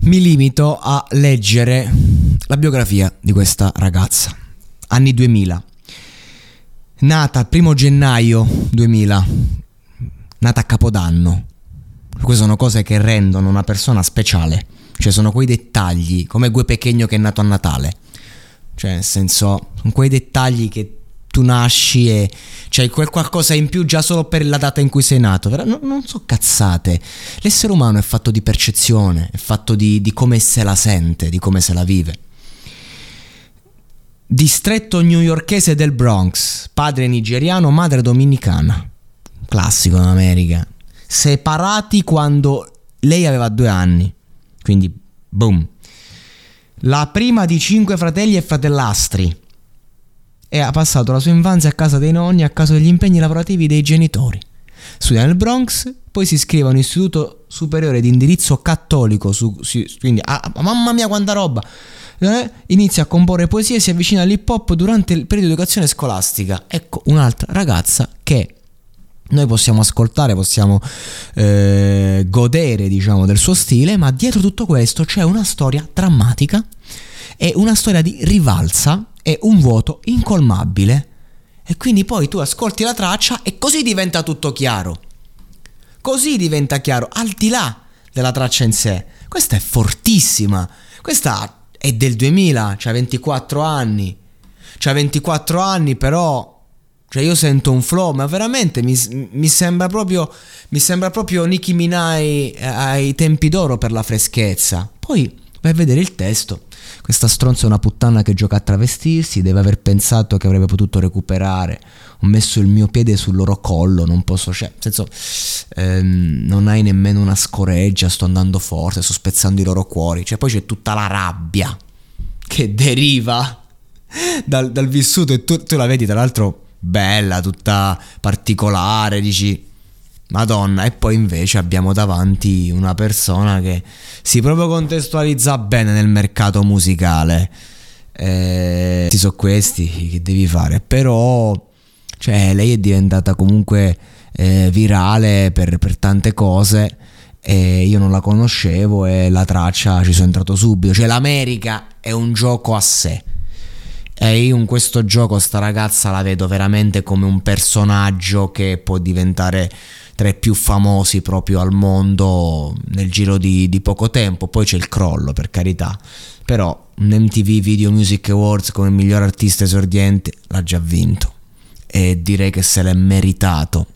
Mi limito a leggere la biografia di questa ragazza. Anni 2000. Nata il primo gennaio 2000. Nata a Capodanno. Queste sono cose che rendono una persona speciale. Cioè sono quei dettagli, come Gue Pechegno che è nato a Natale. Cioè, nel senso, sono quei dettagli che tu nasci e c'hai quel qualcosa in più già solo per la data in cui sei nato. Non, non so cazzate. L'essere umano è fatto di percezione, è fatto di, di come se la sente, di come se la vive. Distretto newyorkese del Bronx, padre nigeriano, madre dominicana. Classico in America. Separati quando lei aveva due anni. Quindi, boom. La prima di cinque fratelli e fratellastri. E ha passato la sua infanzia a casa dei nonni a causa degli impegni lavorativi dei genitori. Studia nel Bronx, poi si iscrive a un istituto superiore di indirizzo cattolico, su, si- quindi ah, mamma mia quanta roba! Eh, inizia a comporre poesie e si avvicina all'hip hop durante il periodo di educazione scolastica. Ecco un'altra ragazza che noi possiamo ascoltare, possiamo eh, godere, diciamo, del suo stile, ma dietro tutto questo c'è una storia drammatica e una storia di rivalsa e un vuoto incolmabile. E quindi poi tu ascolti la traccia e così diventa tutto chiaro. Così diventa chiaro, al di là della traccia in sé. Questa è fortissima. Questa è del 2000, c'ha 24 anni. C'ha 24 anni, però cioè io sento un flow, ma veramente mi, mi sembra proprio mi sembra proprio Nicki Minaj eh, ai tempi d'oro per la freschezza. Poi vai a vedere il testo. Questa stronza è una puttana che gioca a travestirsi, deve aver pensato che avrebbe potuto recuperare. Ho messo il mio piede sul loro collo, non posso, cioè, nel senso, ehm, non hai nemmeno una scoreggia, sto andando forte, sto spezzando i loro cuori. Cioè, poi c'è tutta la rabbia che deriva dal, dal vissuto e tu, tu la vedi, tra l'altro, bella, tutta particolare, dici Madonna, e poi invece abbiamo davanti una persona che si proprio contestualizza bene nel mercato musicale. Eh, sono questi che devi fare, però cioè, lei è diventata comunque eh, virale per, per tante cose e io non la conoscevo e la traccia ci sono entrato subito. Cioè, l'America è un gioco a sé. E io in questo gioco sta ragazza la vedo veramente come un personaggio che può diventare tra i più famosi proprio al mondo nel giro di, di poco tempo. Poi c'è il crollo, per carità. Però un MTV Video Music Awards come miglior artista esordiente l'ha già vinto. E direi che se l'è meritato.